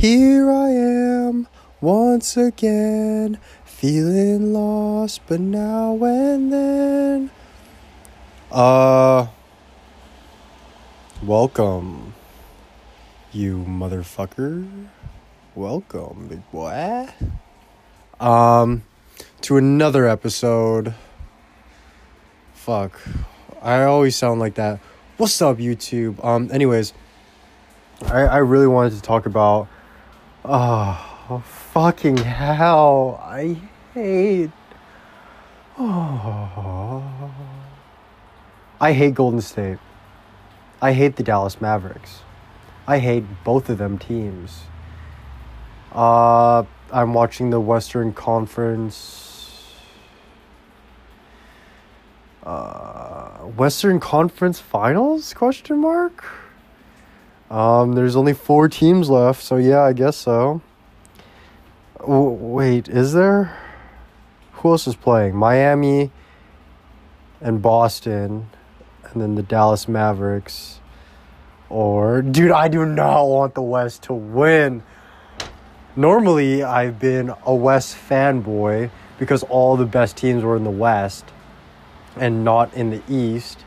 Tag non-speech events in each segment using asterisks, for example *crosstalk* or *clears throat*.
Here I am once again, feeling lost, but now and then. Uh, welcome, you motherfucker. Welcome, big boy. Um, to another episode. Fuck, I always sound like that. What's up, YouTube? Um, anyways, I I really wanted to talk about. Oh, fucking hell! I hate. Oh. I hate Golden State. I hate the Dallas Mavericks. I hate both of them teams. Uh, I'm watching the Western Conference. Uh, Western Conference Finals? Question mark. Um, there's only four teams left, so yeah, I guess so. W- wait, is there? Who else is playing? Miami and Boston, and then the Dallas Mavericks. Or, dude, I do not want the West to win. Normally, I've been a West fanboy because all the best teams were in the West and not in the East.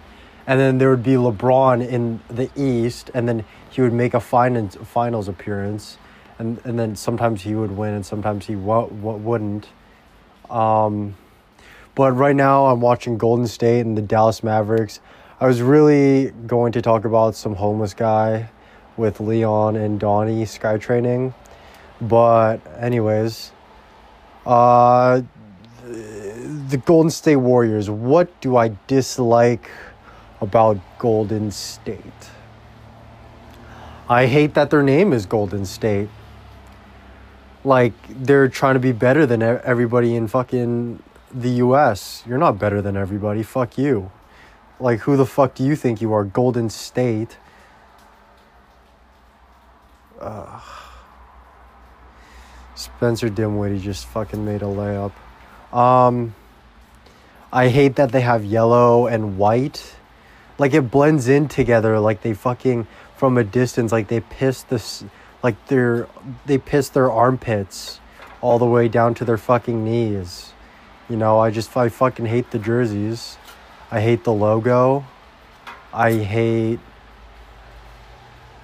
And then there would be LeBron in the East, and then he would make a finals finals appearance, and and then sometimes he would win, and sometimes he w- w- wouldn't. Um, but right now, I'm watching Golden State and the Dallas Mavericks. I was really going to talk about some homeless guy with Leon and Donnie sky training, but anyways, uh, the Golden State Warriors. What do I dislike about Golden State? I hate that their name is Golden State. Like they're trying to be better than everybody in fucking the US. You're not better than everybody. Fuck you. Like who the fuck do you think you are? Golden State. Ugh. Spencer Dinwiddie just fucking made a layup. Um I hate that they have yellow and white. Like it blends in together like they fucking from a distance like they piss this like they're they piss their armpits all the way down to their fucking knees. You know, I just I fucking hate the jerseys. I hate the logo. I hate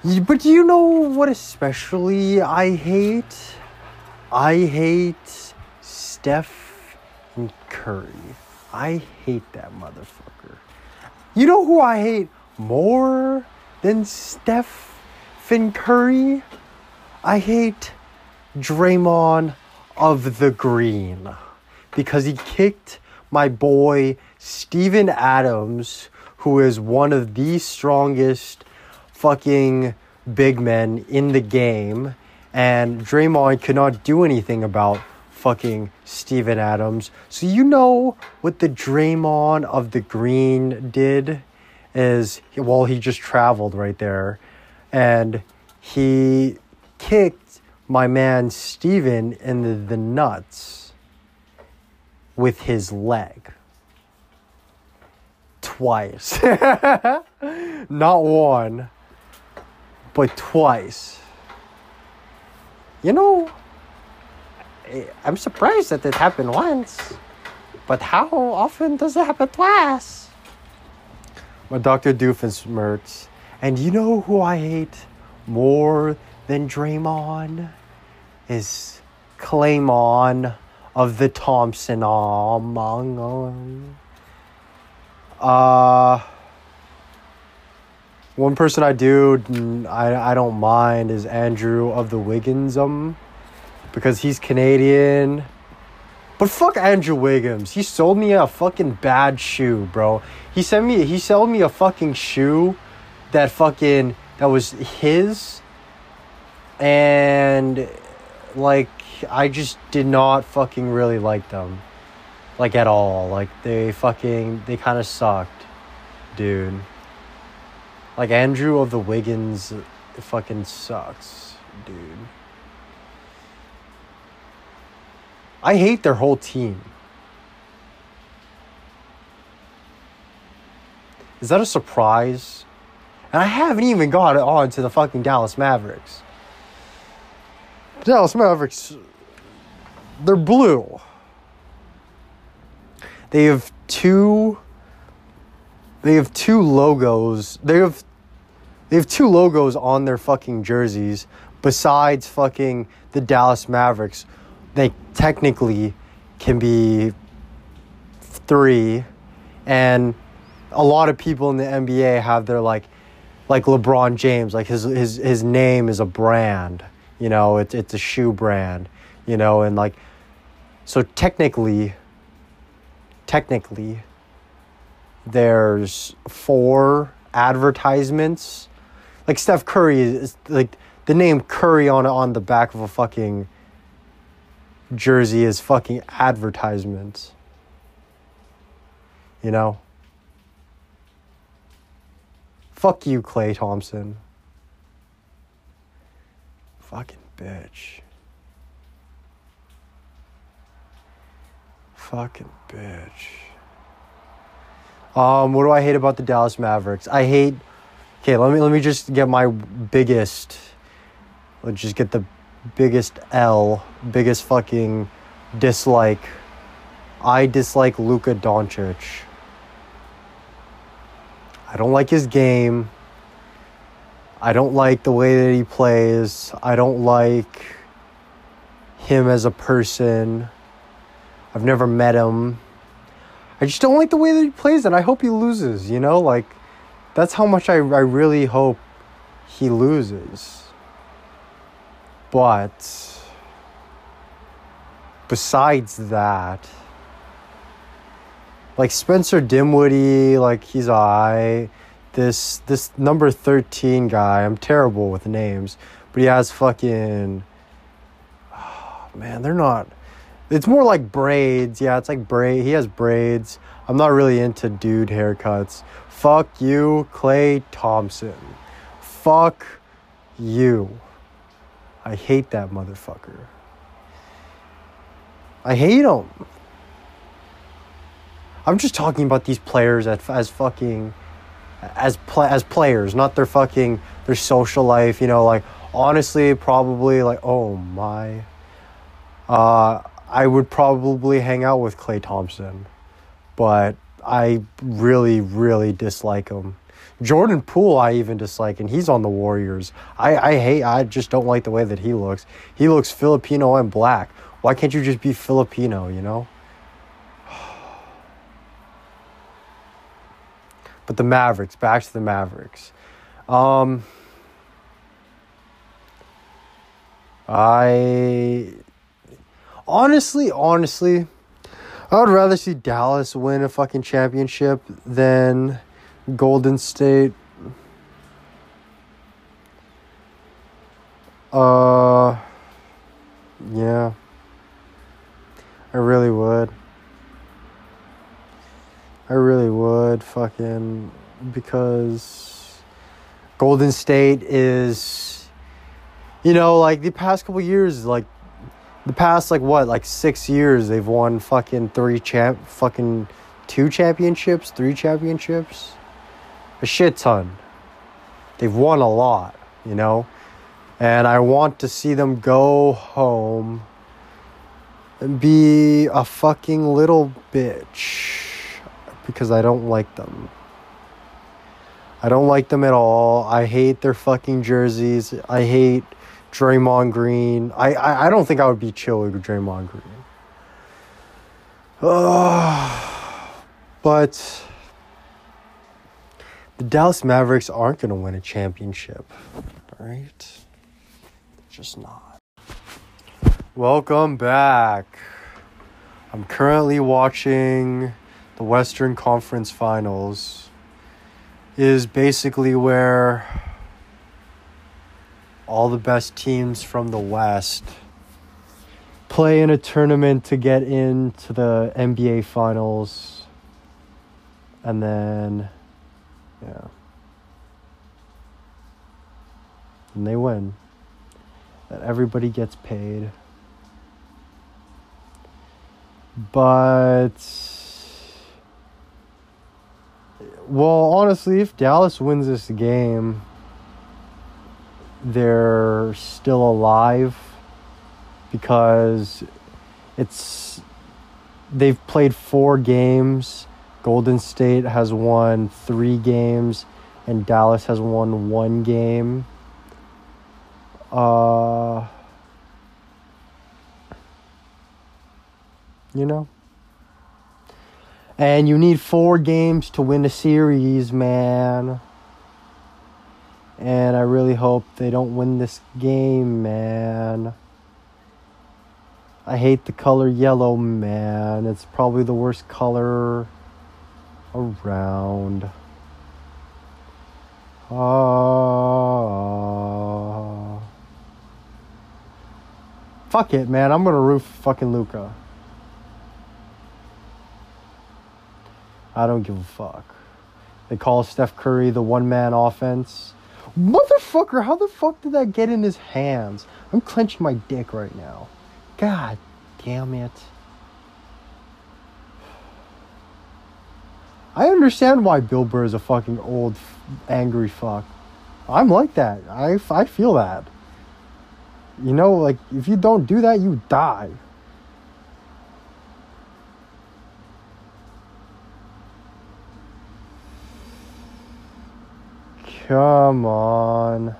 But do you know what especially I hate? I hate Steph and Curry. I hate that motherfucker. You know who I hate more than Steph and Curry? I hate Draymond of the Green because he kicked my boy Steven Adams, who is one of the strongest fucking big men in the game, and Draymond could not do anything about fucking Steven Adams. So you know what the Draymond of the Green did is well he just traveled right there and he kicked my man Steven in the, the nuts with his leg twice. *laughs* Not one, but twice. You know, I'm surprised that it happened once, but how often does it happen twice? My Dr. Doofenshmirtz. And you know who I hate more than Draymond? Is Claymon of the Thompson Among Uh one person I do I, I don't mind is Andrew of the Wigginsum because he's Canadian. But fuck Andrew Wiggins. He sold me a fucking bad shoe, bro. He sent me he sold me a fucking shoe that fucking that was his and like I just did not fucking really like them. Like at all. Like they fucking they kind of sucked, dude. Like Andrew of the Wiggins fucking sucks, dude. I hate their whole team. Is that a surprise? And I haven't even got on to the fucking Dallas Mavericks. Dallas Mavericks, they're blue. They have two. They have two logos. They have. They have two logos on their fucking jerseys, besides fucking the Dallas Mavericks. They technically can be three, and a lot of people in the NBA have their like, like LeBron James, like his his his name is a brand, you know, it's it's a shoe brand, you know, and like, so technically, technically, there's four advertisements, like Steph Curry is like the name Curry on on the back of a fucking jersey is fucking advertisements. You know? Fuck you, Klay Thompson. Fucking bitch. Fucking bitch. Um, what do I hate about the Dallas Mavericks? I hate. Okay, let me let me just get my biggest. Let's just get the biggest L, biggest fucking dislike. I dislike Luka Doncic. I don't like his game. I don't like the way that he plays. I don't like him as a person. I've never met him. I just don't like the way that he plays, and I hope he loses, you know? Like, that's how much I, I really hope he loses. But, besides that, like Spencer Dinwiddie, like he's I. This this number thirteen guy, I'm terrible with names, but he has fucking. Oh, man, they're not. It's more like braids. Yeah, it's like braid. He has braids. I'm not really into dude haircuts. Fuck you, Klay Thompson. Fuck you. I hate that motherfucker. I hate him. I'm just talking about these players as, as fucking as pla- as players, not their fucking their social life. You know, like honestly, probably like oh my, uh, I would probably hang out with Klay Thompson, but I really really dislike him. Jordan Poole, I even dislike, and he's on the Warriors. I, I hate, I just don't like the way that he looks. He looks Filipino and black. Why can't you just be Filipino, you know? *sighs* But the Mavericks, back to the Mavericks. Um, I honestly, honestly, I would rather see Dallas win a fucking championship than Golden State. Uh, yeah, I really would. I really would fucking because Golden State is you know like the past couple years like the past like what like 6 years they've won fucking 3 champ fucking 2 championships, 3 championships. A shit ton. They've won a lot, you know? And I want to see them go home and be a fucking little bitch because I don't like them. I don't like them at all. I hate their fucking jerseys. I hate Draymond Green. I, I, I don't think I would be chill with Draymond Green. Uh, *sighs* but the Dallas Mavericks aren't going to win a championship. All right? Just not. Welcome back. I'm currently watching the Western Conference Finals is basically where all the best teams from the West play in a tournament to get into the NBA Finals. And then, yeah. And they win. And everybody gets paid. But well, honestly, if Dallas wins this game, they're still alive because it's they've played four games. Golden State has won three games, and Dallas has won one game. Uh, you know? And you need four games to win a series, man. And I really hope they don't win this game, man. I hate the color yellow, man. It's probably the worst color around. Ah. Fuck it, man. I'm gonna roof fucking Luka. I don't give a fuck. They call Steph Curry the one man offense. Motherfucker, how the fuck did that get in his hands? I'm clenching my dick right now. God damn it. I understand why Bill Burr is a fucking old, angry fuck. I'm like that. I, I feel that. You know, like, if you don't do that, you die. Come on.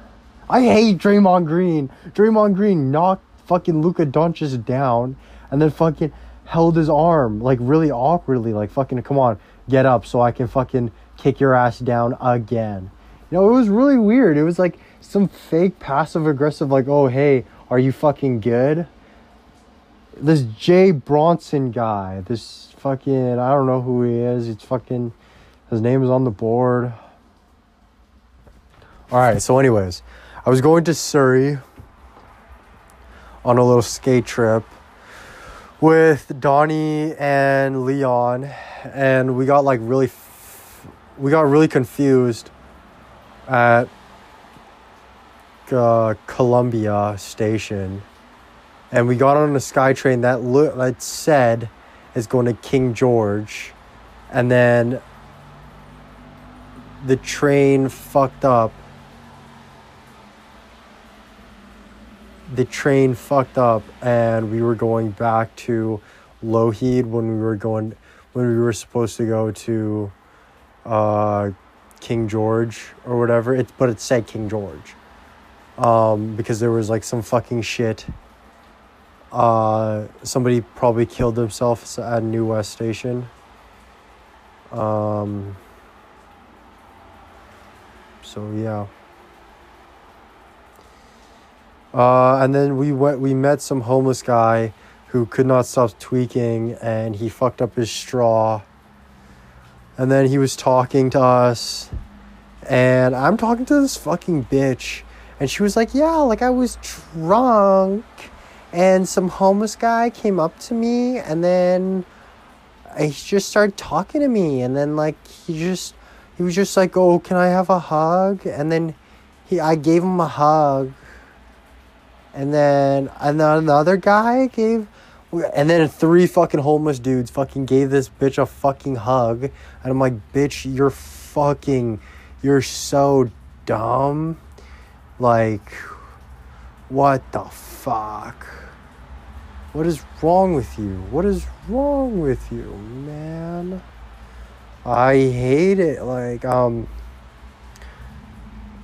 I hate Draymond Green. Draymond Green knocked fucking Luka Doncic down and then fucking held his arm like really awkwardly, like fucking come on, get up so I can fucking kick your ass down again. You know, it was really weird. It was like some fake passive aggressive, like, oh hey, are you fucking good? This Jay Bronson guy, this fucking I don't know who he is. It's fucking his name is on the board. All right, so, anyways, I was going to Surrey on a little skate trip with Donnie and Leon, and we got like really, f- we got really confused at uh, Columbia Station, and we got on a SkyTrain that lo- that said is going to King George, and then the train fucked up the train fucked up and we were going back to Lougheed when we were going when we were supposed to go to uh, King George or whatever. It but it said King George. Um, because there was like some fucking shit. Uh, somebody probably killed themselves at New West Station. Um, so yeah. Uh, and then we went. We met some homeless guy who could not stop tweaking, and he fucked up his straw. And then he was talking to us, and I'm talking to this fucking bitch, and she was like, "Yeah, like I was drunk, and some homeless guy came up to me, and then he just started talking to me, and then like he just." He was just like, "Oh, can I have a hug?" And then he, I gave him a hug, and then and then another guy gave and then three fucking homeless dudes fucking gave this bitch a fucking hug. And i'm like bitch you're fucking you're so dumb. Like what the fuck? What is wrong with you? What is wrong with you man? I hate it. Like um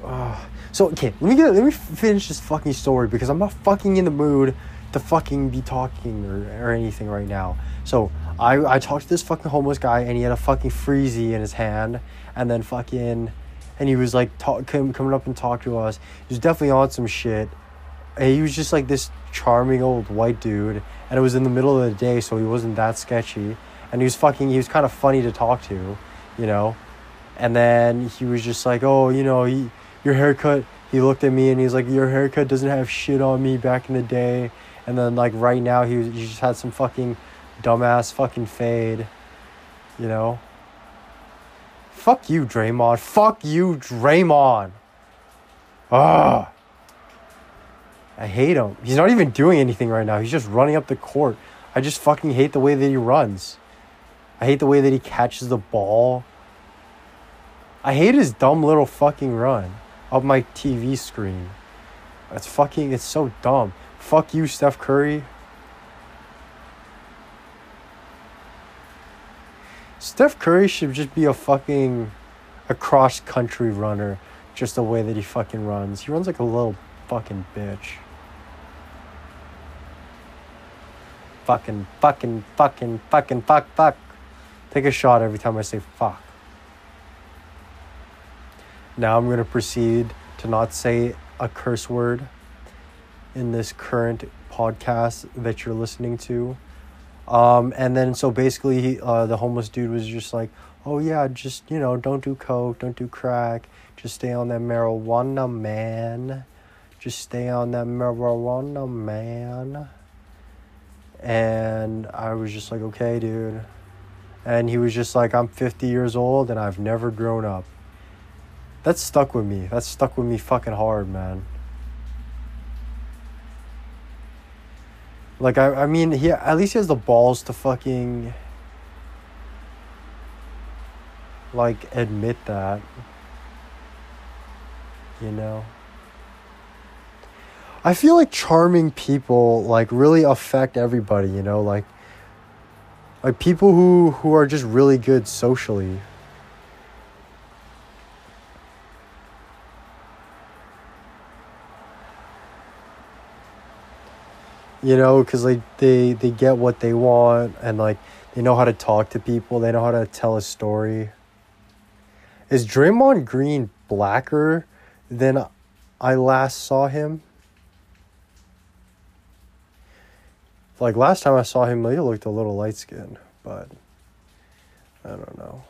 uh, so okay, let me get let me finish this fucking story because I'm not fucking in the mood to fucking be talking or, or anything right now. So I I talked to this fucking homeless guy and he had a fucking freezy in his hand and then fucking and he was like talk, coming up and talk to us. He was definitely on some shit. And he was just like this charming old white dude and it was in the middle of the day so he wasn't that sketchy and he was fucking he was kind of funny to talk to, you know. And then he was just like, "Oh, you know, he your haircut he looked at me and he's like your haircut doesn't have shit on me back in the day. And then like right now he, he just had some fucking dumbass fucking fade you know? Fuck you Draymond. Fuck you Draymond. Ah I hate him. He's not even doing anything right now. He's just running up the court. I just fucking hate the way that he runs. I hate the way that he catches the ball. I hate his dumb little fucking run up my TV screen. It's fucking, it's so dumb. Fuck you, Steph Curry. Steph Curry should just be a fucking a cross country runner, just the way that he fucking runs. He runs like a little fucking bitch. Fucking, fucking, fucking, fucking, fuck, fuck. Take a shot every time I say fuck. Now I'm going to proceed to not say a curse word in this current podcast that you're listening to. Um, and then so basically, he, uh, the homeless dude was just like, "Oh yeah, just you know, don't do coke, don't do crack, just stay on that marijuana, man. Just stay on that marijuana, man." And I was just like, "Okay, dude." And he was just like, "I'm 50 years old and I've never grown up." That stuck with me. That stuck with me fucking hard, man. Like I, I mean, he at least he has the balls to fucking like admit that. You know. I feel like charming people like really affect everybody, you know, like like people who who are just really good socially. You know because like they they get what they want and like they know how to talk to people. They know how to tell a story. Is Draymond Green blacker than I last saw him? Like last time I saw him he looked a little light skinned but I don't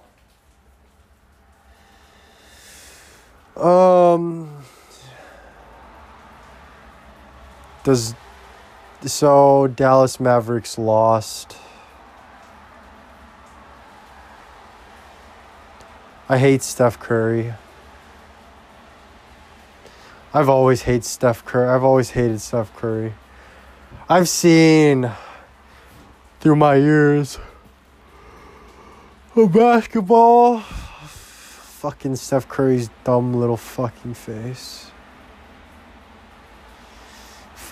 know. Um does so Dallas Mavericks lost. I hate Steph Curry. I've always hated Steph Curry. I've always hated Steph Curry. I've seen through my years of basketball fucking Steph Curry's dumb little fucking face.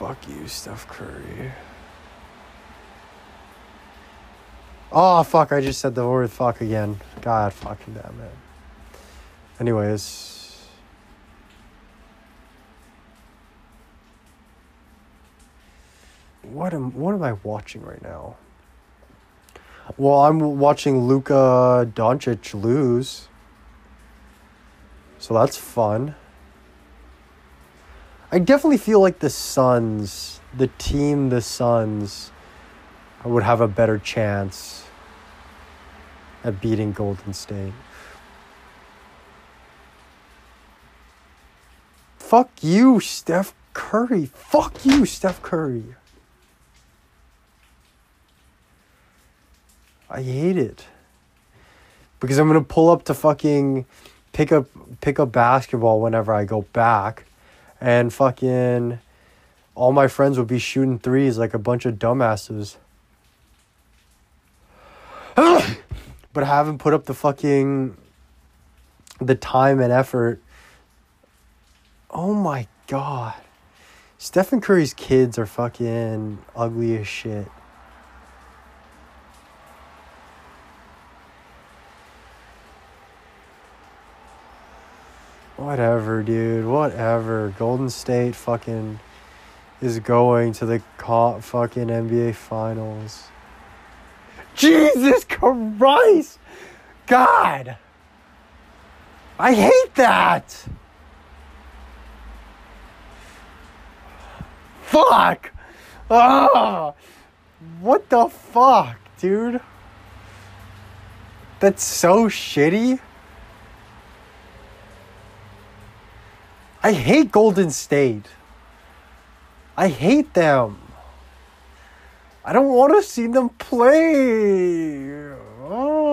Fuck you, Steph Curry. Oh, fuck, I just said the word fuck again. God fucking damn it. Anyways. What am what am I watching right now? Well, I'm watching Luka Doncic lose. So that's fun. I definitely feel like the Suns, the team, the Suns, would have a better chance at beating Golden State. Fuck you, Steph Curry. Fuck you, Steph Curry. I hate it. Because I'm gonna pull up to fucking pick up pick up basketball whenever I go back and fucking all my friends would be shooting threes like a bunch of dumbasses. *coughs* but I haven't put up the fucking the time and effort. Oh my god. Stephen Curry's kids are fucking ugly as shit. Whatever, dude. Whatever. Golden State fucking is going to the fucking NBA Finals. Jesus Christ! God! I hate that! Fuck! Ah! What the fuck, dude? That's so shitty. I hate Golden State. I hate them. I don't want to see them play. Oh.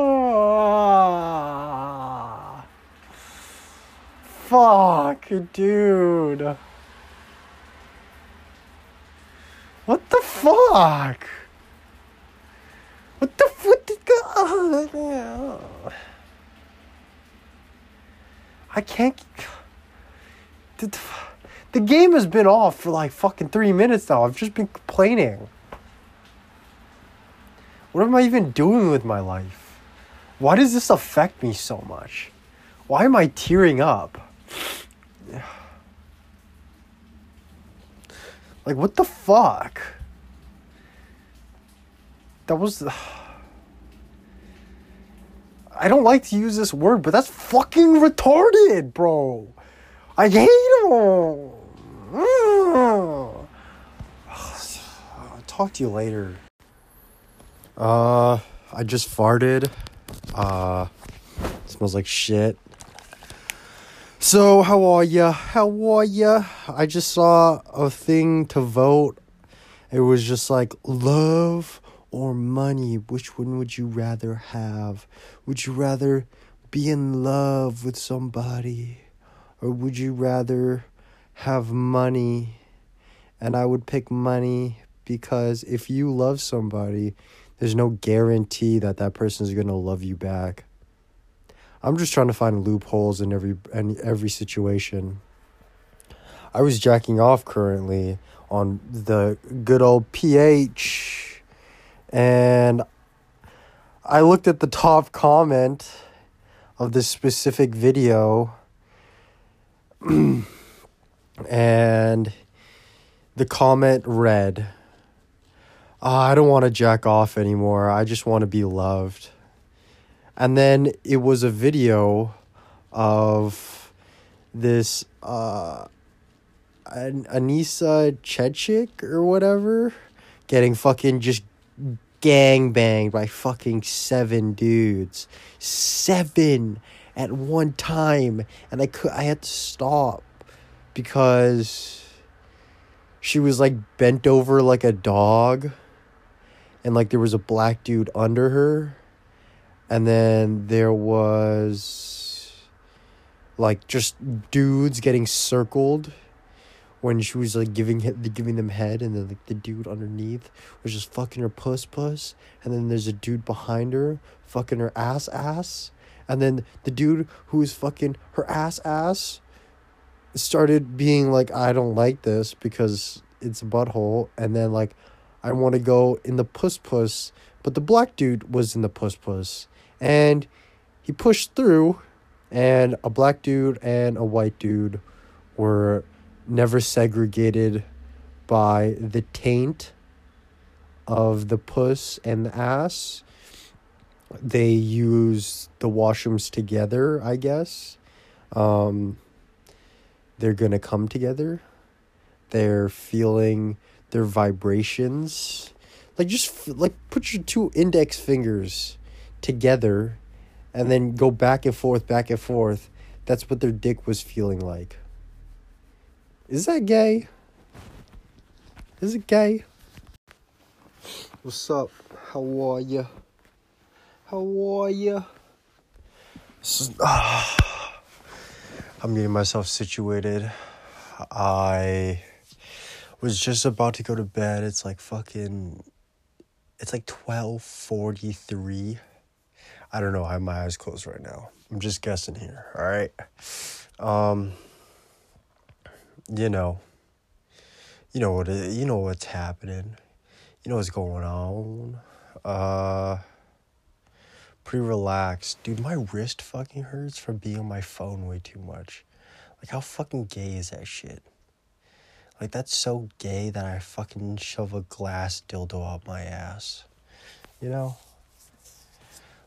Fuck, dude. What the fuck? What the fuck? I can't. The game has been off for like fucking three minutes now. I've just been complaining. What am I even doing with my life? Why does this affect me so much? Why am I tearing up? *sighs* Like, what the fuck? That was. *sighs* I don't like to use this word, but that's fucking retarded, bro. I hate him. I'll *sighs* talk to you later. Uh, I just farted. Uh, smells like shit. So, how are ya? How are ya? I just saw a thing to vote. It was just like love or money. Which one would you rather have? Would you rather be in love with somebody? Or would you rather have money? And I would pick money because if you love somebody, there's no guarantee that that person is going to love you back. I'm just trying to find loopholes in every in every situation. I was jacking off currently on the good old PH and I looked at the top comment of this specific video *clears throat* and the comment read oh, I don't want to jack off anymore. I just want to be loved. And then it was a video of this uh An- Anissa Chechik or whatever getting fucking just gang banged by fucking seven dudes. Seven at one time. And I could I had to stop because she was like bent over like a dog and like there was a black dude under her and then there was like just dudes getting circled when she was like giving giving them head and then like the dude underneath was just fucking her puss puss and then there's a dude behind her fucking her ass ass and then the dude who is fucking her ass ass started being like I don't like this because it's a butthole. And then like I want to go in the puss puss but the black dude was in the puss puss. And he pushed through and a black dude and a white dude were never segregated by the taint of the puss and the ass they use the washrooms together i guess um, they're gonna come together they're feeling their vibrations like just like put your two index fingers together and then go back and forth, back and forth. That's what their dick was feeling like. Is that gay? Is it gay? What's up? How are ya? How are you? Uh, I'm getting myself situated. I was just about to go to bed. It's like fucking. It's like twelve forty three. I don't know. I have my eyes closed right now. I'm just guessing here. All right. Um, you know, you know what you know what's happening. You know what's going on. Uh, pretty relaxed, dude. My wrist fucking hurts from being on my phone way too much. Like, how fucking gay is that shit? Like, that's so gay that I fucking shove a glass dildo up my ass. You know?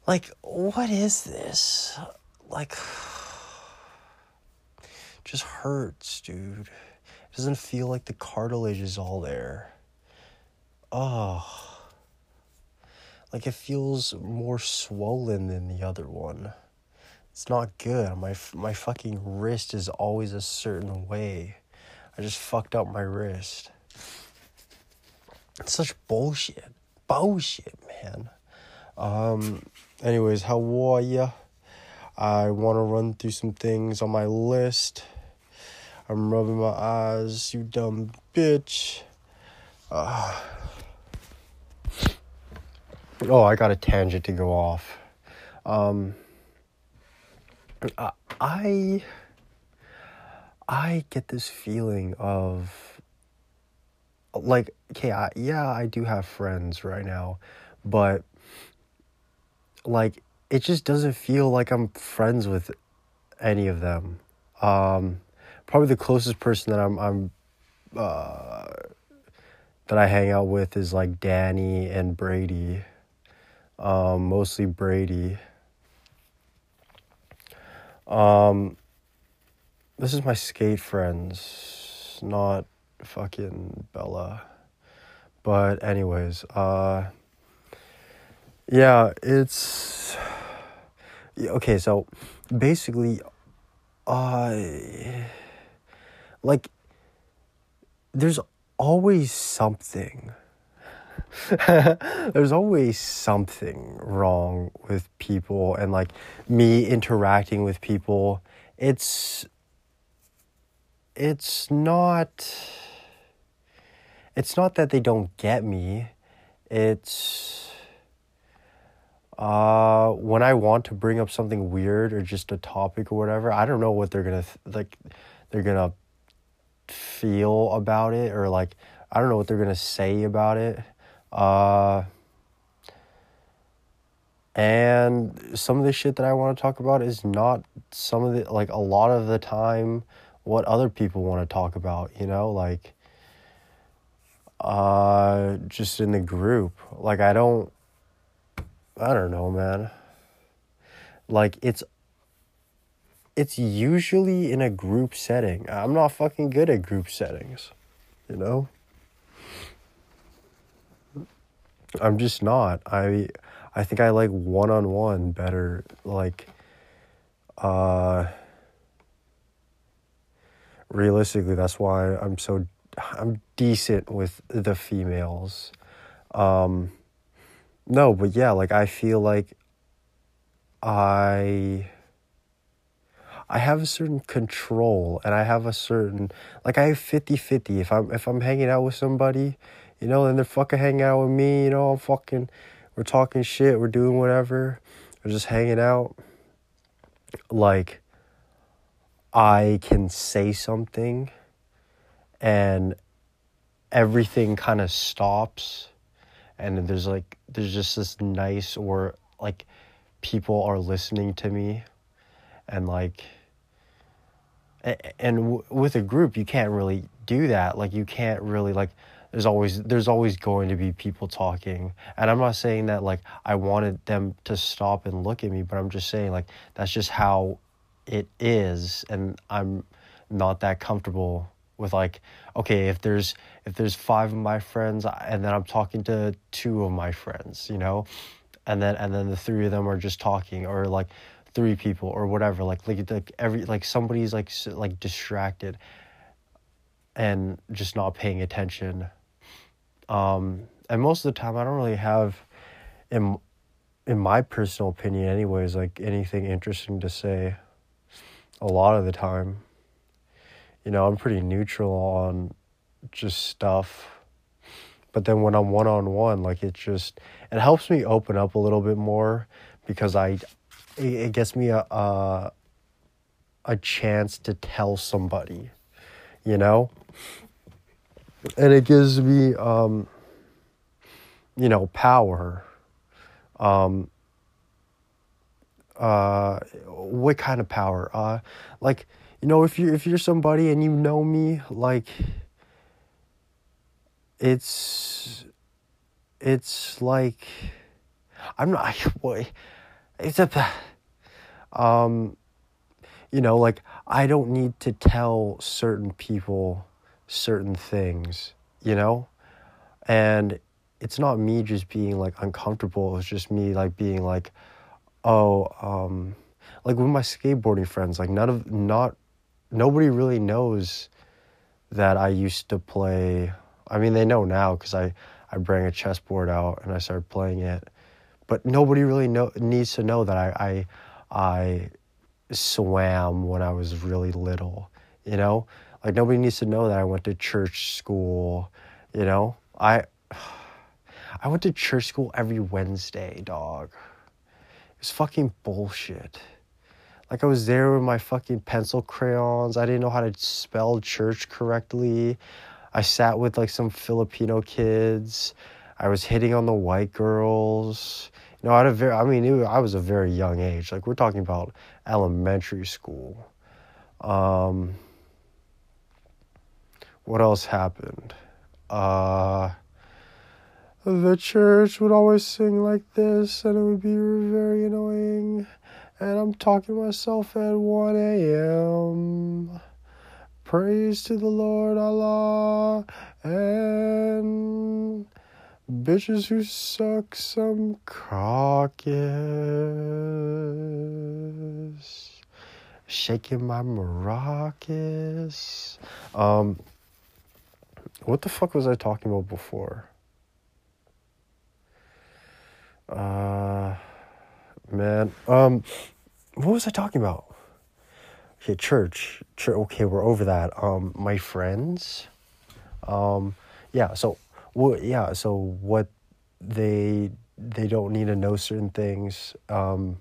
Like, what is this? Like, *sighs* just hurts, dude. It doesn't feel like the cartilage is all there. Oh. Like, it feels more swollen than the other one. It's not good. My, my fucking wrist is always a certain way. I just fucked up my wrist. It's such bullshit. Bullshit, man. Um, anyways, how are ya? I want to run through some things on my list. I'm rubbing my eyes, you dumb bitch. Uh, oh, I got a tangent to go off. Um, I I get this feeling of like okay, I, yeah, I do have friends right now, but like it just doesn't feel like I'm friends with any of them. Um, probably the closest person that I'm I'm uh, that I hang out with is like Danny and Brady. Um, mostly Brady. Um, this is my skate friends, not fucking Bella. But anyways, uh yeah, it's okay, so basically I like there's always something *laughs* there's always something wrong with people and like me interacting with people it's it's not it's not that they don't get me. It's uh when i want to bring up something weird or just a topic or whatever i don't know what they're gonna th- like they're gonna feel about it or like i don't know what they're gonna say about it uh and some of the shit that i want to talk about is not some of the like a lot of the time what other people want to talk about you know? Like uh just in the group. Like i don't i don't know man. Like it's it's usually in a group setting. I'm not fucking good at group settings you know i'm just not i i think i like one-on-one better like uh realistically that's why i'm so I'm decent with the females. Um, no, but yeah, like I feel like I I have a certain control and I have a certain like I have 50-50 if I'm if I'm hanging out with somebody, you know, and they're fucking hanging out with me, you know, I'm fucking we're talking shit, we're doing whatever, we're just hanging out. Like I can say something and everything kind of stops and there's like there's just this nice or like people are listening to me and like and with a group you can't really do that like you can't really like there's always there's always going to be people talking. And i'm not saying that like i wanted them to stop and look at me but i'm just saying like that's just how it is. And i'm not that comfortable with like okay if there's if there's five of my friends and then i'm talking to two of my friends you know? And then and then the three of them are just talking or like three people or whatever like like, like every like somebody's like like distracted and just not paying attention um and most of the time i don't really have in in my personal opinion anyways like anything interesting to say a lot of the time you know, I'm pretty neutral on just stuff. But then when I'm one on one, like it just it helps me open up a little bit more because I it, gets me a, a a chance to tell somebody, you know? And it gives me um you know, power. Um uh what kind of power? Uh like you know if you if you're somebody and you know me like it's it's like i'm not *laughs* boy it's a um you know like i don't need to tell certain people certain things you know and it's not me just being like uncomfortable it's just me like being like oh um like with my skateboarding friends like none of not nobody really knows that I used to play. I mean, they know now because I, I bring a chessboard out and I started playing it. But nobody really know, needs to know that I, I, I swam when I was really little, you know? Like, nobody needs to know that I went to church school, you know? I, I went to church school every Wednesday, dog. It's fucking bullshit. Like I was there with my fucking pencil crayons. I didn't know how to spell church correctly. I sat with like some Filipino kids. I was hitting on the white girls. You know, at a very, I mean, it, I was a very young age. Like we're talking about elementary school. Um, what else happened? Uh, the church would always sing like this, and it would be very annoying. And I'm talking to myself at 1 a.m. Praise to the Lord Allah and bitches who suck some is shaking my maracas. Um, what the fuck was I talking about before? Uh, man, um, what was I talking about? Okay, church, church. Okay, we're over that. Um, my friends. Um, yeah. So, what? Yeah. So what? They they don't need to know certain things. Um,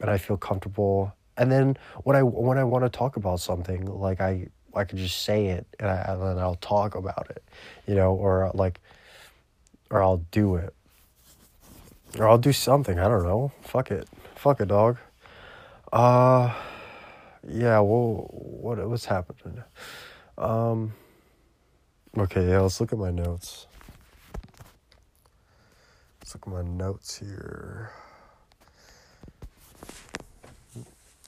and I feel comfortable. And then when I when I want to talk about something, like I I could just say it and, I, and then I'll talk about it, you know, or like, or I'll do it, or I'll do something. I don't know. Fuck it. Fuck it, dog. Uh, yeah. Well, what what's happening? Um. Okay. Yeah. Let's look at my notes. Let's look at my notes here.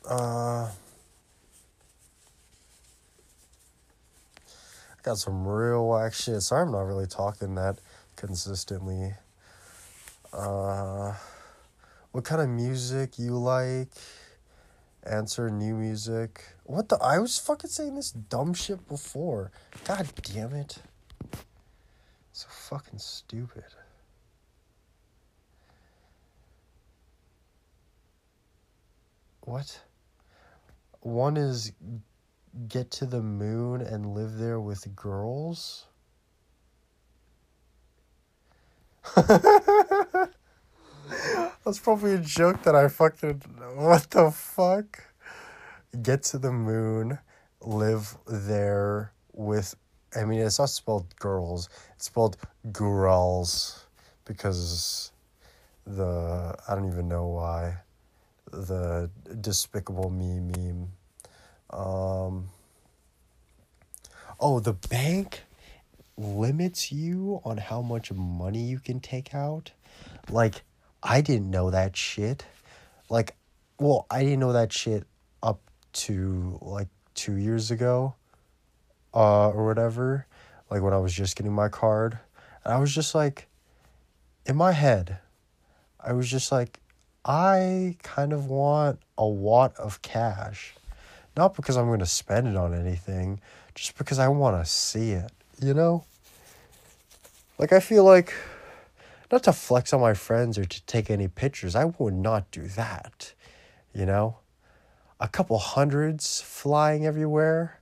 Uh. Got some real whack shit. Sorry, I'm not really talking that consistently. Uh, what kind of music you like? Answer new music. What the? I was fucking saying this dumb shit before. God damn it. So fucking stupid. What? One is get to the moon and live there with girls? *laughs* That's probably a joke that I fucking. What the fuck? Get to the moon, live there with. I mean, it's not spelled girls, it's spelled girls because the. I don't even know why. The Despicable Me meme um, oh, the bank limits you on how much money you can take out. Like, I didn't know that shit. Like, well, I didn't know that shit up to like two years ago, uh, or whatever. Like when I was just getting my card, and I was just like, in my head, I was just like, I kind of want a wad of cash. Not because I'm going to spend it on anything, just because I want to see it, you know? Like, I feel like, not to flex on my friends or to take any pictures, I would not do that, you know? A couple hundreds flying everywhere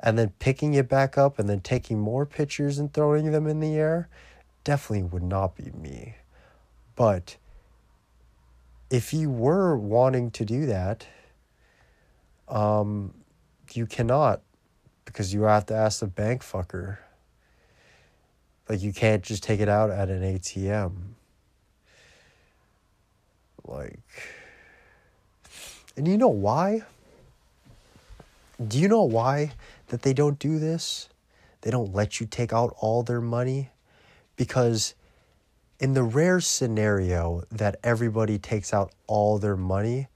and then picking it back up and then taking more pictures and throwing them in the air definitely would not be me. But if you were wanting to do that, um, you cannot because you have to ask the bank fucker. Like you can't just take it out at an ATM. Like, and you know why? Do you know why that they don't do this? They don't let you take out all their money? Because in the rare scenario that everybody takes out all their money,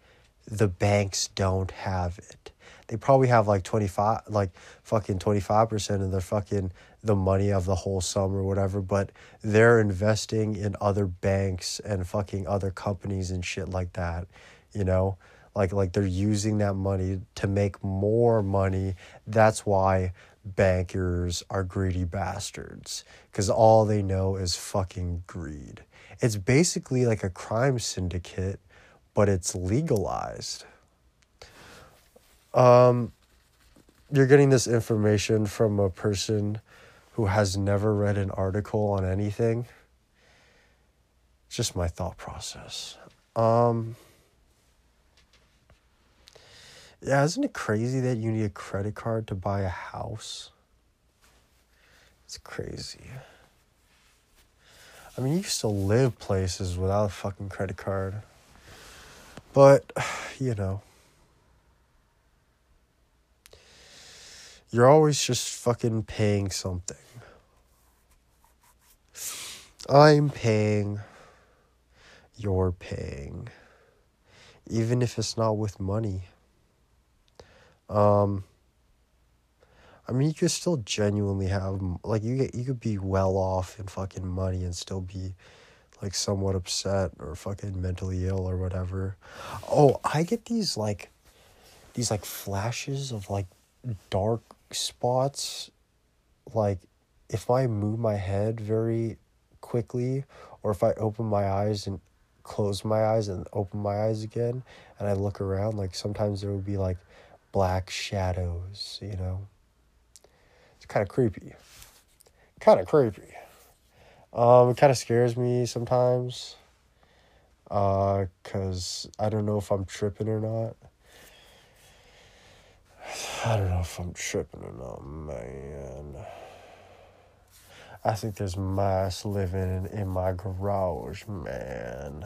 the banks don't have it. They probably have like 25 like fucking 25% of their fucking the money of the whole sum or whatever, but they're investing in other banks and fucking other companies and shit like that, you know? Like like they're using that money to make more money. That's why bankers are greedy bastards cuz all they know is fucking greed. It's basically like a crime syndicate but it's legalized. Um, you're getting this information from a person who has never read an article on anything. Just my thought process. Um, Yeah, isn't it crazy that you need a credit card to buy a house? It's crazy. I mean, you can still live places without a fucking credit card. But, you know. You're always just fucking paying something. I'm paying. You're paying. Even if it's not with money. Um, I mean, you could still genuinely have like you get you could be well off in fucking money and still be like somewhat upset or fucking mentally ill or whatever. Oh, I get these like these like flashes of like dark spots like if I move my head very quickly or if I open my eyes and close my eyes and open my eyes again and I look around like sometimes there would be like black shadows, you know. It's kind of creepy. Kind of creepy. Um, it kind of scares me sometimes. Uh, cause I don't know if I'm tripping or not. I don't know if I'm tripping or not, man. I think there's mice living in, my garage, man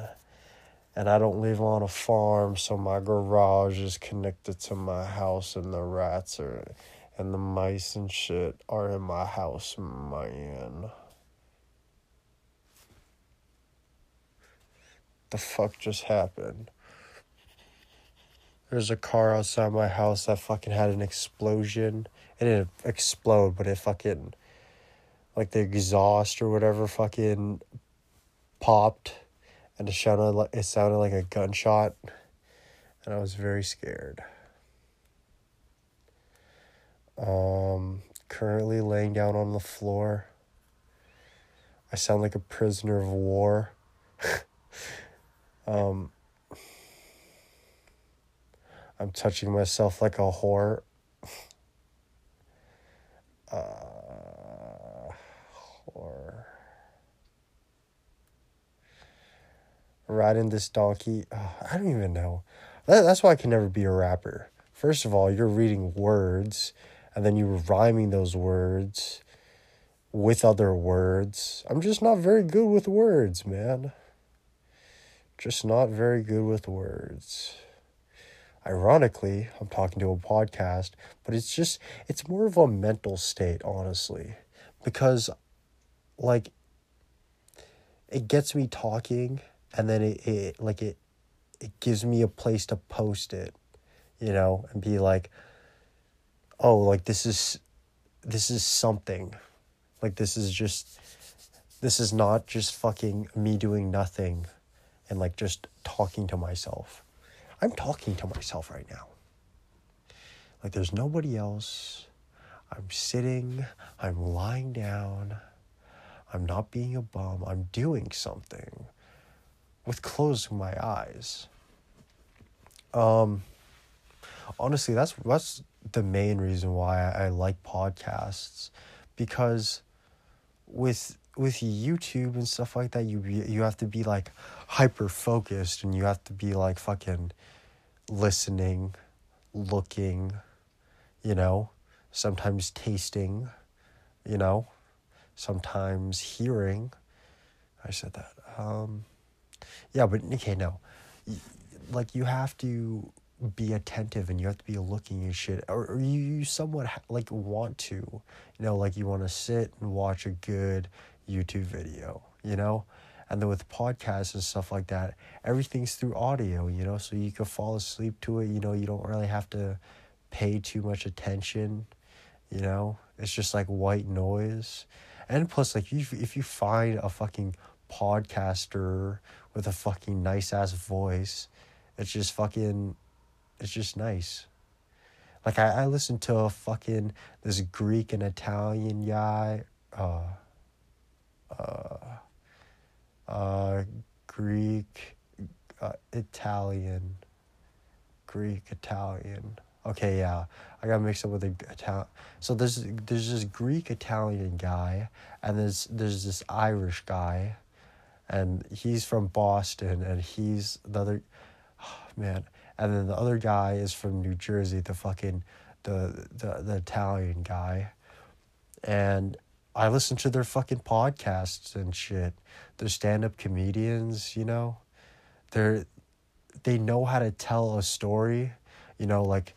and I don't live on a farm, so my garage is connected to my house, and the rats are, and the mice and shit are in my house, man. The fuck just happened? There's a car outside my house that fucking had an explosion. It didn't explode, but it fucking, like the exhaust or whatever, fucking popped and it sounded like it sounded like a gunshot, and I was very scared. Um, currently laying down on the floor. I sound like a prisoner of war. *laughs* um, I'm touching myself like a whore. uh, whore. riding this donkey. Oh, I don't even know. That, that's why I can never be a rapper. First of all, you're reading words and then you're rhyming those words with other words. I'm just not very good with words, man. Just not very good with words. Ironically, I'm talking to a podcast, but it's just, it's more of a mental state, honestly. Because, like, it gets me talking and then it, it like it it gives me a place to post it you know and be like oh like this is this is something like this is just this is not just fucking me doing nothing and like just talking to myself. I'm talking to myself right now. Like there's nobody else. I'm sitting i'm lying down i'm not being a bum i'm doing something with closing my eyes. Um, honestly, that's that's the main reason why I, I like podcasts, because with with YouTube and stuff like that, you you have to be like hyper focused and you have to be like fucking listening, looking, you know, sometimes tasting, you know, sometimes hearing. I said that. Um, yeah, but okay, no. Like you have to be attentive and you have to be looking at shit or, or you, you somewhat ha- like want to you know like you want to sit and watch a good youtube video you know and then with podcasts and stuff like that everything's through audio you know so you can fall asleep to it you know you don't really have to pay too much attention you know it's just like white noise and plus like if, if you find a fucking podcaster with a fucking nice ass voice. It's just fucking, it's just nice. Like I, I listened to a fucking this Greek and Italian guy, uh, Greek, uh, Italian, Greek, Italian. Okay, yeah, I got mixed up with the Italian. So there's there's this Greek Italian guy, and there's there's this Irish guy, and he's from Boston, and he's the other, oh, *sighs* man, and then the other guy is from New Jersey, the fucking the the, the Italian guy. And I listen to their fucking podcasts and shit. They're stand-up comedians, you know. They're they know how to tell a story, you know, like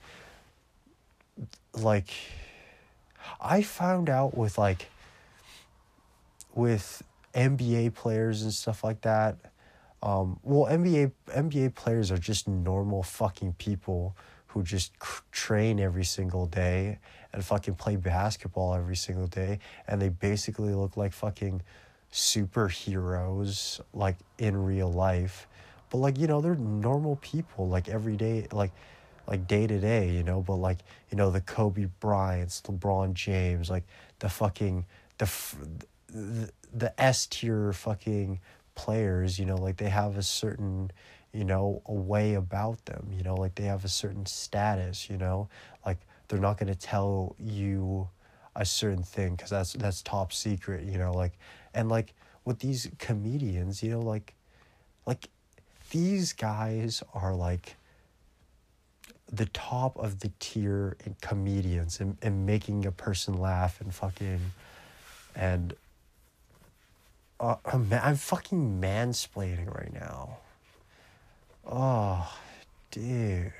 like I found out with like with NBA players and stuff like that. Um, well, NBA NBA players are just normal fucking people who just train every single day and fucking play basketball every single day, and they basically look like fucking superheroes like in real life. But like you know, they're normal people like every day, like like day to day, you know. But like you know, the Kobe Bryant's, LeBron James, like the fucking the the, the S tier fucking players, you know, like they have a certain, you know, a way about them, you know, like they have a certain status, you know, like they're not going to tell you a certain thing because that's that's top secret, you know, like and like with these comedians, you know, like like these guys are like the top of the tier in comedians and, and making a person laugh and fucking and uh, I'm, I'm fucking mansplaining right now. Oh, dude.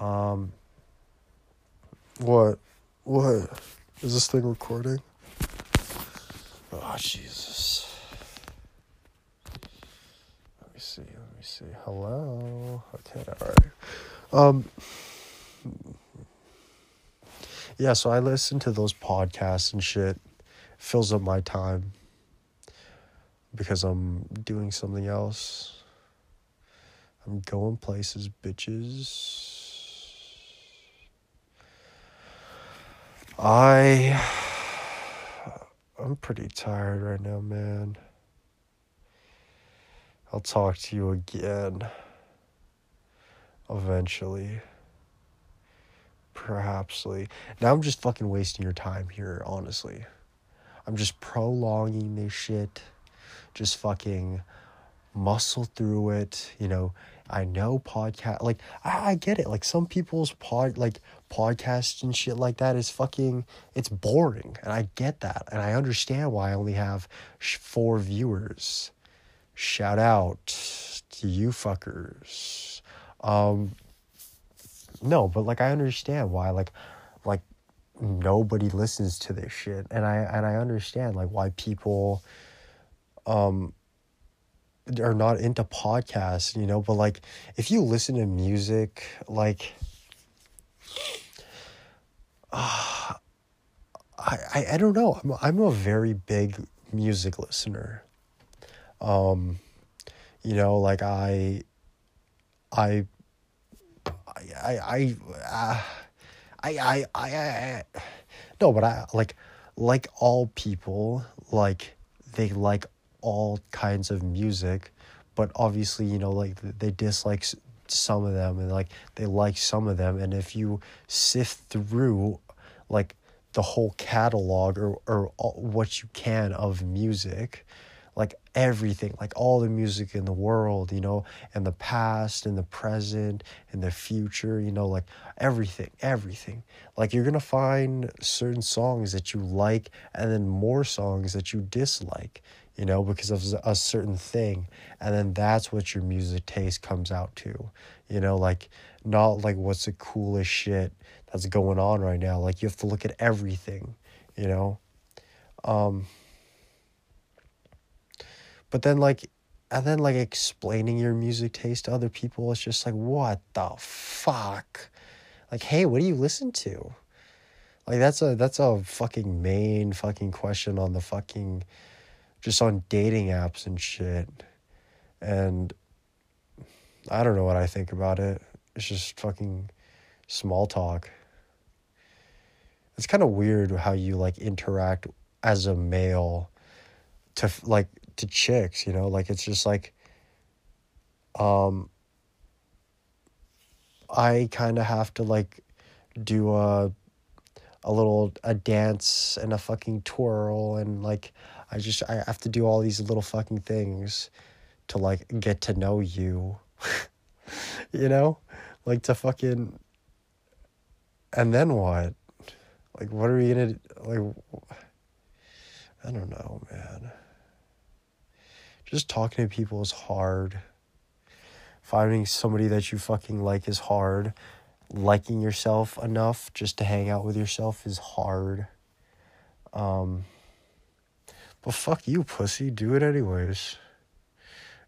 Um. What? What? Is this thing recording? Oh, Jesus. Let me see. Let me see. Hello. Okay. All right. Um. Yeah. So I listen to those podcasts and shit. Fills up my time because I'm doing something else. I'm going places, bitches. I I'm pretty tired right now, man. I'll talk to you again eventually. Perhapsly. Now I'm just fucking wasting your time here, honestly. I'm just prolonging this shit just fucking muscle through it you know i know podcast like I, I get it. Like some people's pod like podcasts and shit like that is fucking it's boring and i get that and i understand why i only have sh- four viewers. Shout out to you fuckers. Um no but like i understand why like like nobody listens to this shit and i and i understand like why people um are not into podcasts, you know, but like if you listen to music, like uh, *sighs* I, I I don't know. I'm I'm a very big music listener. Um you know, like I I I I uh, I I I I no, but I like like all people like they like all kinds of music, but obviously, you know, like they dislike some of them and like they like some of them. And if you sift through like the whole catalog or, or what you can of music, like everything, like all the music in the world, you know, and the past and the present and the future, you know, like everything, everything. Like you're going to find certain songs that you like and then more songs that you dislike you know, because of a certain thing. And then that's what your music taste comes out to, you know, like not like what's the coolest shit that's going on right now. Like you have to look at everything, you know. Um, but then like and then like explaining your music taste to other people it's just like what the fuck like hey what do you listen to like that's a that's a fucking main fucking question on the fucking just on dating apps and shit. And I don't know what I think about it. It's just fucking small talk. It's kind of weird how you like interact as a male to like to chicks, you know? Like it's just like um I kind of have to like do a a little a dance and a fucking twirl and like I just I have to do all these little fucking things to like get to know you. *laughs* you know? Like to fucking and then what? Like what are we gonna like I don't know, man. Just talking to people is hard. Finding somebody that you fucking like is hard. Liking yourself enough just to hang out with yourself is hard. Um but fuck you, pussy. Do it anyways.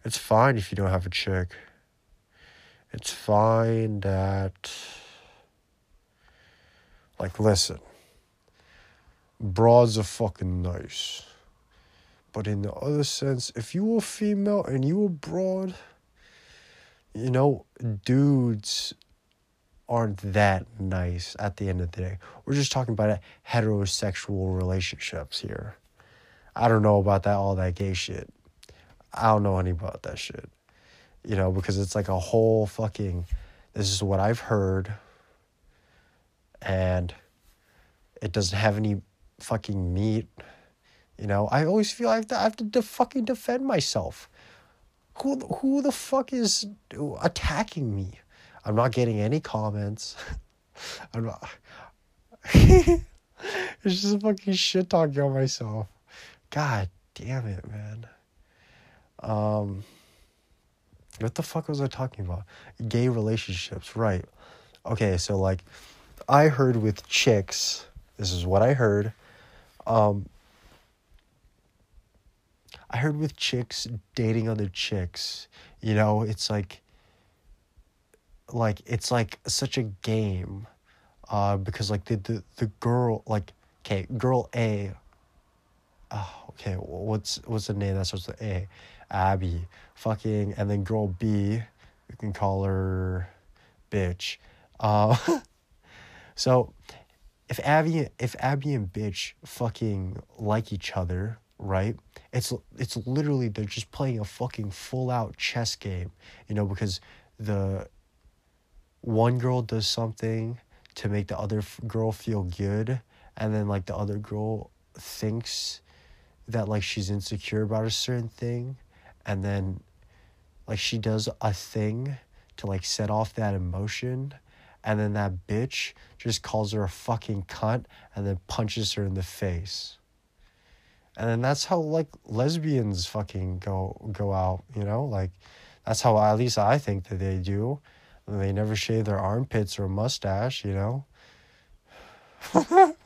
It's fine if you don't have a chick. It's fine that. Like, listen. Broads are fucking nice. But in the other sense, if you were female and you were broad, you know, dudes aren't that nice at the end of the day. We're just talking about heterosexual relationships here. I don't know about that all that gay shit. I don't know any about that shit. You know, because it's like a whole fucking this is what I've heard and it doesn't have any fucking meat. You know, I always feel I have to, I have to de- fucking defend myself. Who who the fuck is attacking me? I'm not getting any comments. *laughs* I'm not. *laughs* it's just fucking shit talking on myself. God damn it, man. Um, what the fuck was I talking about? Gay relationships, right? Okay, so like, I heard with chicks. This is what I heard. Um, I heard with chicks dating other chicks. You know, it's like, like it's like such a game, uh, because like the the the girl like okay, girl A oh, okay, what's what's the name that starts with A? Abby. Fucking, and then girl B, we can call her bitch. Uh, *laughs* so if Abby if Abby and bitch fucking like each other, right? It's it's literally they're just playing a fucking full out chess game, you know, because the one girl does something to make the other girl feel good, and then like the other girl thinks that like she's insecure about a certain thing and then like she does a thing to like set off that emotion and then that bitch just calls her a fucking cunt and then punches her in the face. And then that's how like lesbians fucking go go out you know? Like that's how at least i think that they do. They never shave their armpits or mustache you know *laughs*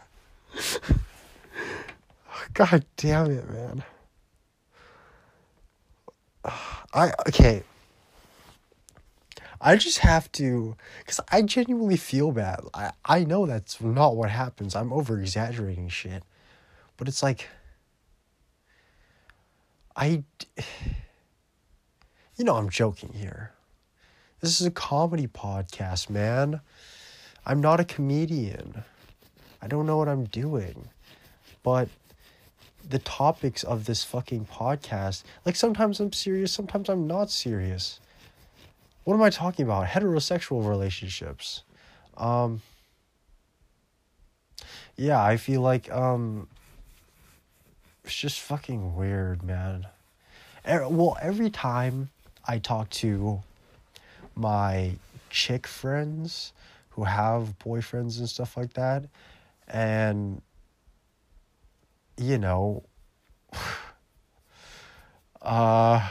God damn it, man. I okay. I just have to cuz I genuinely feel bad. I I know that's not what happens. I'm over exaggerating shit. But it's like I You know I'm joking here. This is a comedy podcast, man. I'm not a comedian. I don't know what I'm doing. But the topics of this fucking podcast. Like sometimes I'm serious, sometimes I'm not serious. What am I talking about? Heterosexual relationships. Um Yeah, I feel like um it's just fucking weird, man. Well, every time I talk to my chick friends who have boyfriends and stuff like that and you know, *sighs* uh,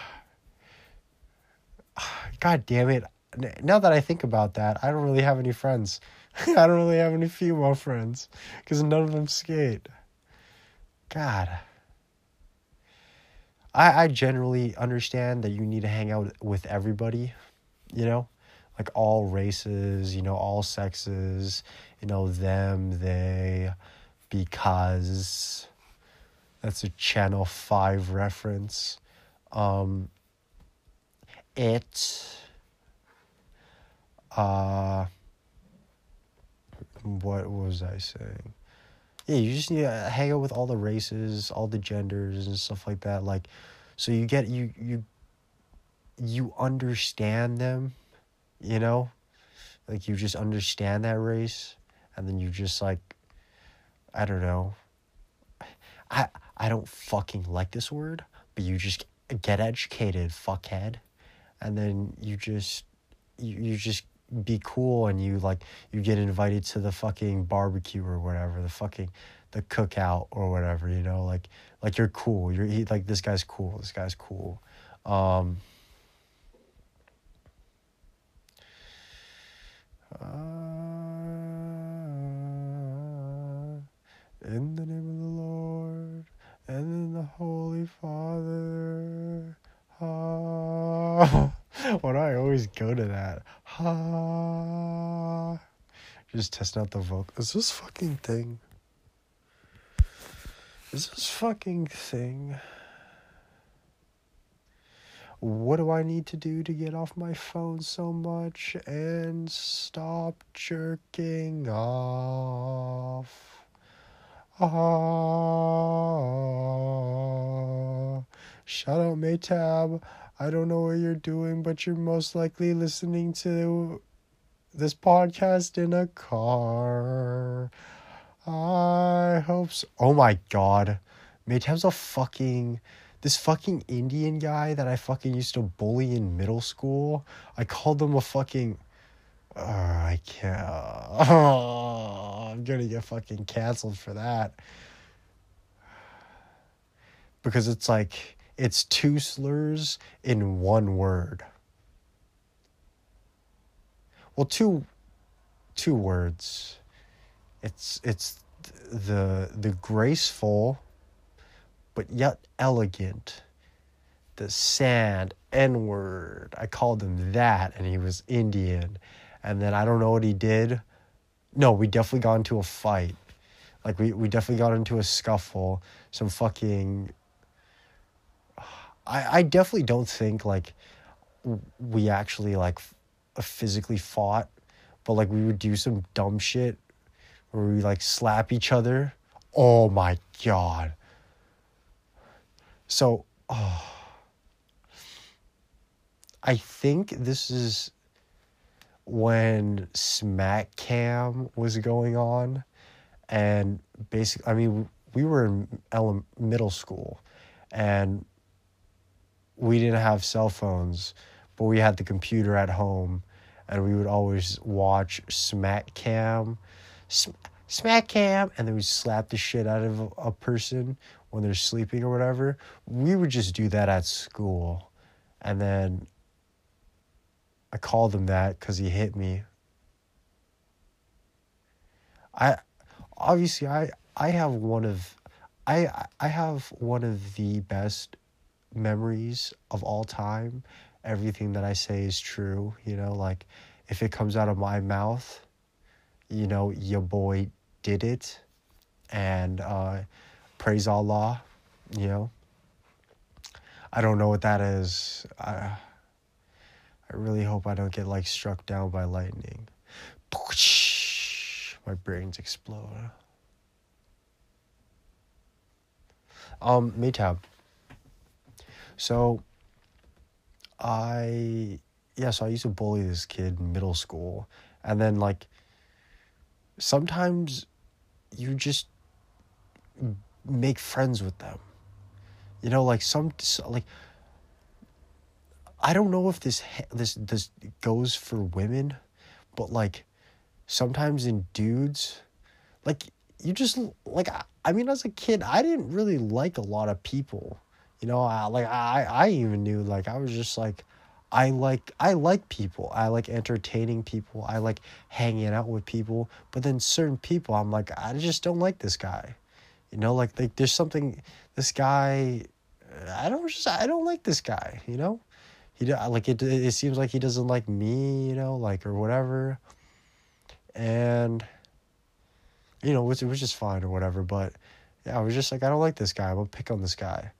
God damn it. Now that I think about that, I don't really have any friends. *laughs* I don't really have any female friends because none of them skate. God. I, I generally understand that you need to hang out with everybody, you know, like all races, you know, all sexes, you know, them, they, because that's a Channel 5 reference. Um, it. Uh, what was I saying? Yeah, you just need to hang out with all the races, all the genders, and stuff like that. Like, so you get you you you understand them, you know, like you just understand that race, and then you just like, I don't know. I I don't fucking like this word, but you just get educated, fuckhead. And then you just, you, you just be cool and you like you get invited to the fucking barbecue or whatever the fucking the cookout or whatever you know? Like like you're cool. You're he, like this guy's cool. This guy's cool. Um uh, in the name of the lord and in the holy father ah. *laughs* why do i always go to that ah. just testing out the vocal is this fucking thing is this fucking thing. What do I need to do to get off my phone so much and stop jerking off? Ah. Shout out Maytab. I don't know what you're doing, but you're most likely listening to this podcast in a car. I hope so. Oh my god. Maytab's a fucking this fucking Indian guy that I fucking used to bully in middle school. I called him a fucking uh, I can't. Oh, *laughs* I'm gonna get fucking canceled for that. Because it's like it's two slurs in one word. Well, two two words. It's it's the the graceful but yet elegant. The sand n word i called him that and he was indian. And then i don't know what he did. No we definitely got into a fight. Like we, we definitely got into a scuffle. Some fucking i i definitely don't think like we actually like physically fought but like we would do some dumb shit where we like slap each other. Oh my god. So, oh, *sighs* I think this is when Smack Cam was going on, and basically, I mean, we were in ele- middle school, and we didn't have cell phones, but we had the computer at home, and we would always watch Smack Cam smack cam, and then we slap the shit out of a, a person when they're sleeping or whatever. We would just do that at school. And then I called him that because he hit me. I obviously I I have one of I I have one of the best memories of all time. Everything that I say is true, you know, like if it comes out of my mouth, you know, your boy did it. And uh, praise Allah, you know. I don't know what that is. I, I really hope I don't get like struck down by lightning. *laughs* My brains explode. Um, Maytab. So, I yeah, so I used to bully this kid in middle school, and then like sometimes you just make friends with them. You know, like some like I don't know if this this this goes for women, but like sometimes in dudes, like you just like I mean as a kid I didn't really like a lot of people. You know, I like I I even knew like I was just like I like I like people. I like entertaining people. I like hanging out with people. But then certain people, I'm like, I just don't like this guy. You know, like like there's something. This guy, I don't just I don't like this guy. You know, he like it. It seems like he doesn't like me. You know, like or whatever. And you know, it was just fine or whatever. But yeah, I was just like, I don't like this guy. I'm gonna pick on this guy.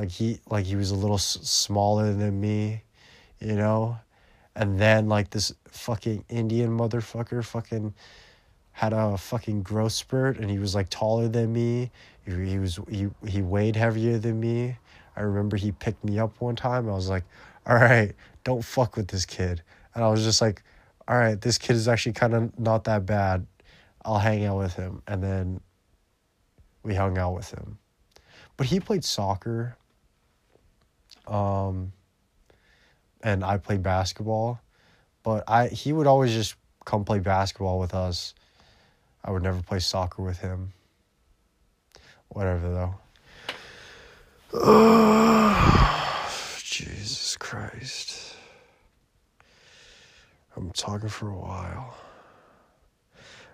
Like he like he was a little s- smaller than me you know? And then like this fucking Indian motherfucker fucking had a fucking growth spurt and he was like taller than me. He, he was he he weighed heavier than me. I remember he picked me up one time. I was like, "All right, don't fuck with this kid." And I was just like, "All right, this kid is actually kind of not that bad. I'll hang out with him." And then we hung out with him. But he played soccer. Um and I played basketball, But I he would always just come play basketball with us. I would never play soccer with him. Whatever though. *sighs* Jesus Christ. I'm talking for a while.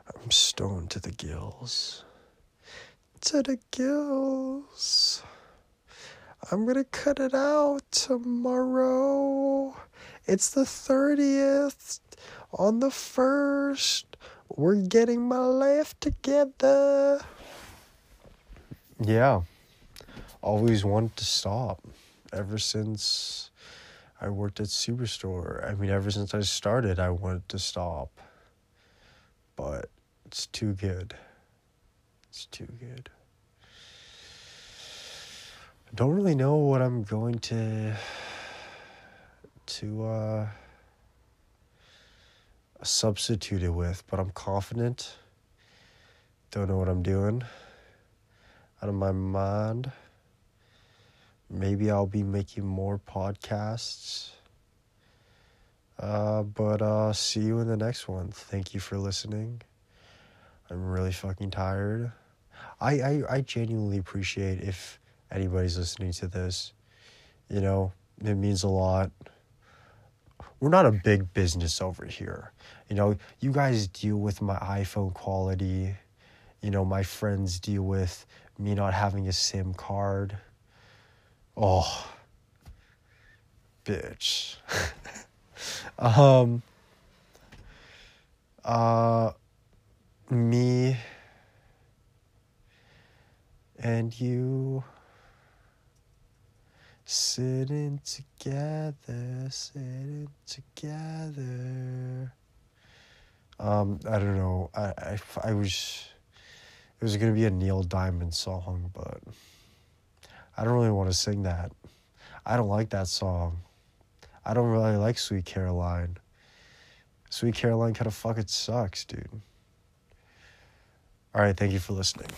I'm stoned to the gills. To the gills. I'm gonna cut it out tomorrow. It's the 30th. On the 1st, we're getting my life together. Yeah. Always wanted to stop. Ever since I worked at Superstore. I mean, ever since I started, I wanted to stop. But it's too good. It's too good. Don't really know what I'm going to to uh substitute it with, but I'm confident. Don't know what I'm doing. Out of my mind. Maybe I'll be making more podcasts. Uh, but uh, see you in the next one. Thank you for listening. I'm really fucking tired. I, I, I genuinely appreciate if anybody's listening to this. You know, it means a lot. We're not a big business over here. You know, you guys deal with my iPhone quality. You know, my friends deal with me not having a SIM card. Oh, bitch. *laughs* um, uh, me and you sitting together, sitting together. Um, I don't know. I, I, I was, it was gonna be a Neil Diamond song, but I don't really want to sing that. I don't like that song. I don't really like Sweet Caroline. Sweet Caroline kind of fucking sucks, dude. All right, thank you for listening.